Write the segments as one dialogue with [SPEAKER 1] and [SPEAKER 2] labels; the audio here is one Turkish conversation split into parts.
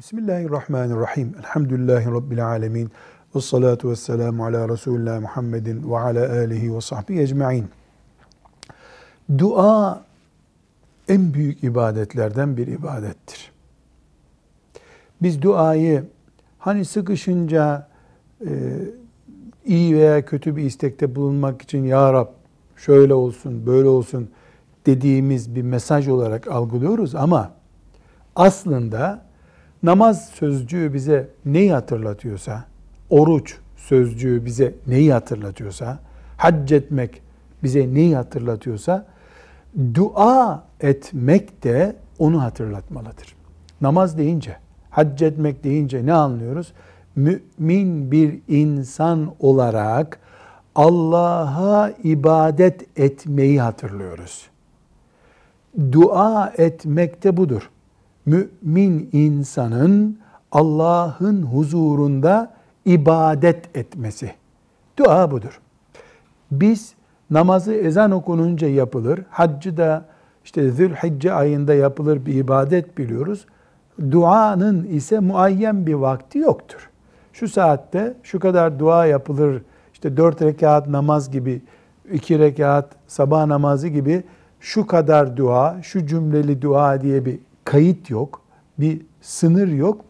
[SPEAKER 1] Bismillahirrahmanirrahim. Elhamdülillahi Rabbil alemin. Ve salatu ve selamu ala Resulullah Muhammedin ve ala alihi ve sahbihi ecma'in. Dua en büyük ibadetlerden bir ibadettir. Biz duayı hani sıkışınca e, iyi veya kötü bir istekte bulunmak için Ya Rab şöyle olsun böyle olsun dediğimiz bir mesaj olarak algılıyoruz ama aslında namaz sözcüğü bize neyi hatırlatıyorsa, oruç sözcüğü bize neyi hatırlatıyorsa, hac etmek bize neyi hatırlatıyorsa, dua etmek de onu hatırlatmalıdır. Namaz deyince, hac etmek deyince ne anlıyoruz? Mümin bir insan olarak Allah'a ibadet etmeyi hatırlıyoruz. Dua etmek de budur mümin insanın Allah'ın huzurunda ibadet etmesi. Dua budur. Biz namazı ezan okununca yapılır, haccı da işte Zülhicce ayında yapılır bir ibadet biliyoruz. Duanın ise muayyen bir vakti yoktur. Şu saatte şu kadar dua yapılır, işte dört rekat namaz gibi, iki rekat sabah namazı gibi şu kadar dua, şu cümleli dua diye bir kayıt yok, bir sınır yok.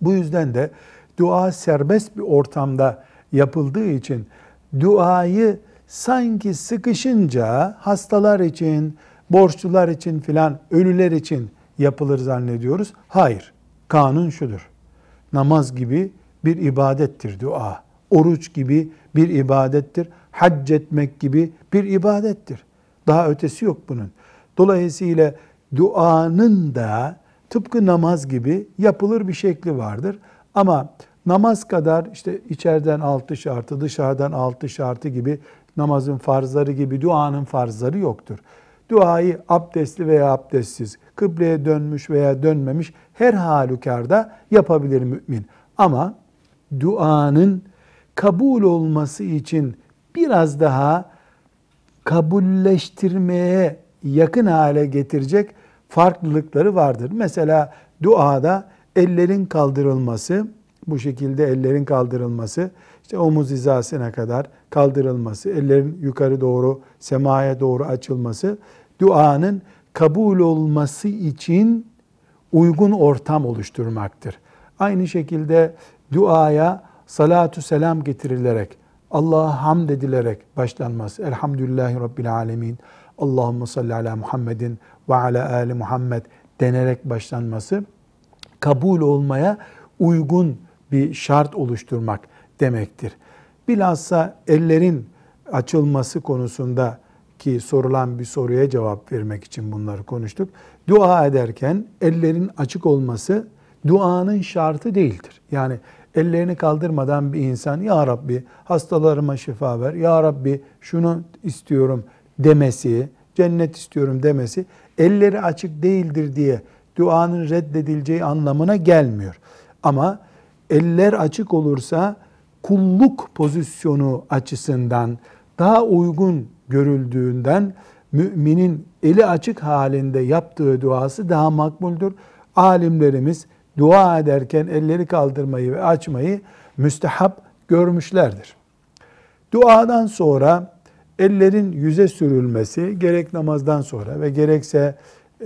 [SPEAKER 1] Bu yüzden de dua serbest bir ortamda yapıldığı için duayı sanki sıkışınca hastalar için, borçlular için filan, ölüler için yapılır zannediyoruz. Hayır. Kanun şudur. Namaz gibi bir ibadettir dua. Oruç gibi bir ibadettir. Hac etmek gibi bir ibadettir. Daha ötesi yok bunun. Dolayısıyla duanın da tıpkı namaz gibi yapılır bir şekli vardır. Ama namaz kadar işte içeriden altı şartı, dışarıdan altı şartı gibi namazın farzları gibi duanın farzları yoktur. Duayı abdestli veya abdestsiz, kıbleye dönmüş veya dönmemiş her halükarda yapabilir mümin. Ama duanın kabul olması için biraz daha kabulleştirmeye yakın hale getirecek farklılıkları vardır. Mesela duada ellerin kaldırılması, bu şekilde ellerin kaldırılması, işte omuz hizasına kadar kaldırılması, ellerin yukarı doğru, semaya doğru açılması, duanın kabul olması için uygun ortam oluşturmaktır. Aynı şekilde duaya salatu selam getirilerek, Allah'a hamd edilerek başlanması. Elhamdülillahi Rabbil Alemin. Allahümme salli ala Muhammedin ve ala ali Muhammed denerek başlanması kabul olmaya uygun bir şart oluşturmak demektir. Bilhassa ellerin açılması konusunda ki sorulan bir soruya cevap vermek için bunları konuştuk. Dua ederken ellerin açık olması duanın şartı değildir. Yani ellerini kaldırmadan bir insan ya Rabbi hastalarıma şifa ver, ya Rabbi şunu istiyorum demesi, cennet istiyorum demesi elleri açık değildir diye duanın reddedileceği anlamına gelmiyor. Ama eller açık olursa kulluk pozisyonu açısından daha uygun görüldüğünden müminin eli açık halinde yaptığı duası daha makbuldür. Alimlerimiz dua ederken elleri kaldırmayı ve açmayı müstehap görmüşlerdir. Duadan sonra ellerin yüze sürülmesi gerek namazdan sonra ve gerekse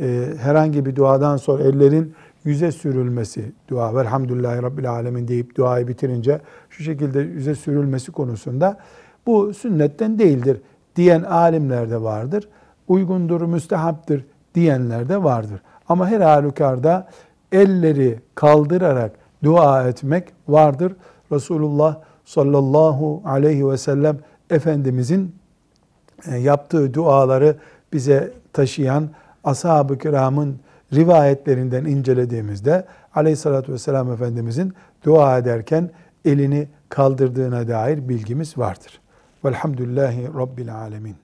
[SPEAKER 1] e, herhangi bir duadan sonra ellerin yüze sürülmesi dua velhamdülillahi rabbil alemin deyip duayı bitirince şu şekilde yüze sürülmesi konusunda bu sünnetten değildir diyen alimler de vardır. Uygundur, müstehaptır diyenler de vardır. Ama her halükarda elleri kaldırarak dua etmek vardır. Resulullah sallallahu aleyhi ve sellem Efendimizin yaptığı duaları bize taşıyan ashab-ı kiramın rivayetlerinden incelediğimizde aleyhissalatü vesselam Efendimizin dua ederken elini kaldırdığına dair bilgimiz vardır. Velhamdülillahi Rabbil Alemin.